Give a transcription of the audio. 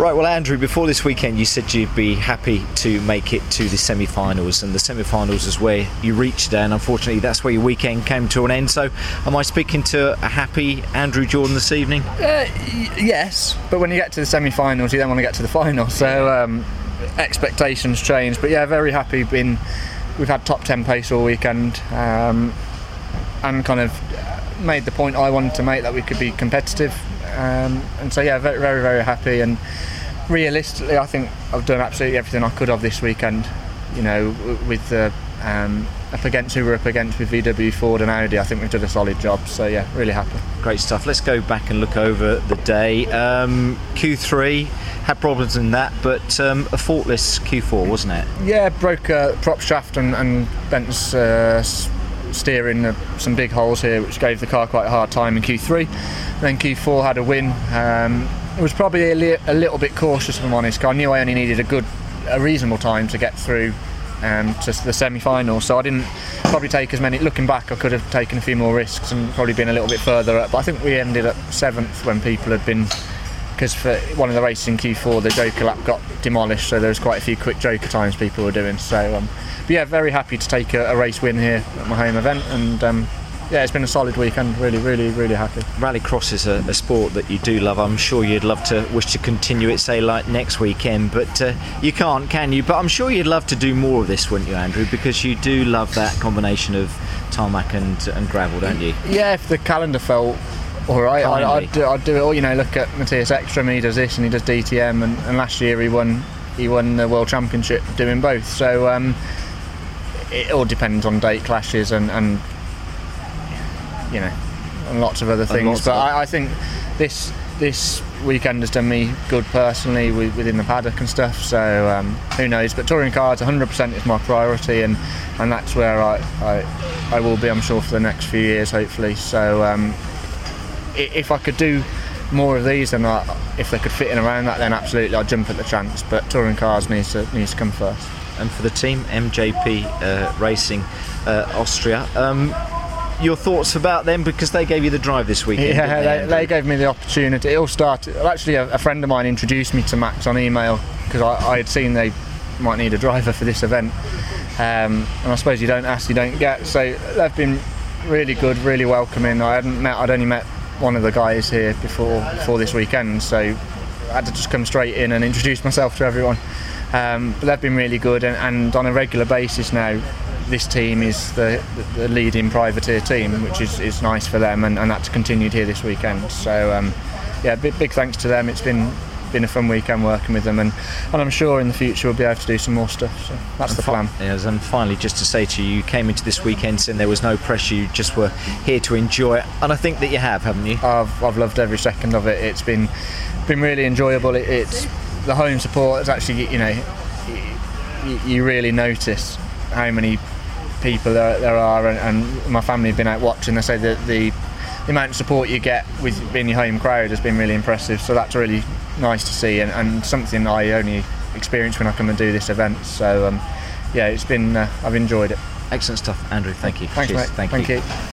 Right, well, Andrew, before this weekend, you said you'd be happy to make it to the semi finals, and the semi finals is where you reached today, and unfortunately, that's where your weekend came to an end. So, am I speaking to a happy Andrew Jordan this evening? Uh, y- yes, but when you get to the semi-finals, you then want to get to the final. So um, expectations change. But yeah, very happy. Been we've had top ten pace all weekend, um, and kind of made the point I wanted to make that we could be competitive. Um, and so yeah, very very very happy. And realistically, I think I've done absolutely everything I could have this weekend. You know, with the um, up against who we're up against with VW, Ford, and Audi, I think we've done a solid job. So yeah, really happy. Great stuff. Let's go back and look over the day. Um, Q3 had problems in that, but um, a faultless Q4, wasn't it? Yeah, broke a prop shaft and, and bent uh, steering some big holes here, which gave the car quite a hard time in Q3. Then Q4 had a win. Um, it was probably a, li- a little bit cautious, if I'm honest. I knew I only needed a good, a reasonable time to get through um, to the semi-final, so I didn't probably take as many. Looking back, I could have taken a few more risks and probably been a little bit further up. But I think we ended up seventh when people had been because for one of the races in Q4, the Joker lap got demolished, so there was quite a few quick Joker times people were doing. So, um, but yeah, very happy to take a, a race win here at my home event, and um, yeah, it's been a solid weekend. Really, really, really happy. Rallycross is a, a sport that you do love. I'm sure you'd love to wish to continue it, say like next weekend, but uh, you can't, can you? But I'm sure you'd love to do more of this, wouldn't you, Andrew? Because you do love that combination of tarmac and, and gravel, don't you? Yeah, if the calendar felt all right, I. I'd, do, I'd do it all. You know, look at Mattias Ekstrom, he does this and he does DTM, and, and last year he won he won the world championship doing both. So um, it all depends on date clashes and, and you know, and lots of other things. But I, I think this this weekend has done me good personally with, within the paddock and stuff. So um, who knows? But touring cars, 100% is my priority, and and that's where I, I I will be, I'm sure, for the next few years, hopefully. So um, if I could do more of these, and I, if they could fit in around that, then absolutely I'd jump at the chance. But touring cars needs to needs to come first. And for the team, MJP uh, Racing uh, Austria. Um, your thoughts about them because they gave you the drive this weekend. Yeah, didn't they, they gave me the opportunity. It all started. Actually, a, a friend of mine introduced me to Max on email because I, I had seen they might need a driver for this event. Um, and I suppose you don't ask, you don't get. So they've been really good, really welcoming. I hadn't met. I'd only met one of the guys here before before this weekend, so I had to just come straight in and introduce myself to everyone. Um, but they've been really good, and, and on a regular basis now, this team is the, the leading privateer team, which is, is nice for them, and, and that's continued here this weekend. So um, yeah, big, big thanks to them. It's been been a fun weekend working with them, and, and I'm sure in the future we'll be able to do some more stuff. So that's the plan. Yes, and finally, just to say to you, you came into this weekend saying there was no pressure, you just were here to enjoy it, and I think that you have, haven't you? I've, I've loved every second of it. It's been been really enjoyable. It, it's the home support. It's actually you know you, you really notice how many people there, there are, and, and my family have been out watching. They say that the the amount of support you get with being your home crowd has been really impressive. So that's really nice to see, and, and something I only experience when I come and do this event. So um, yeah, it's been uh, I've enjoyed it. Excellent stuff, Andrew. Thank you. Thanks, Cheers. mate. Thank, Thank you. you.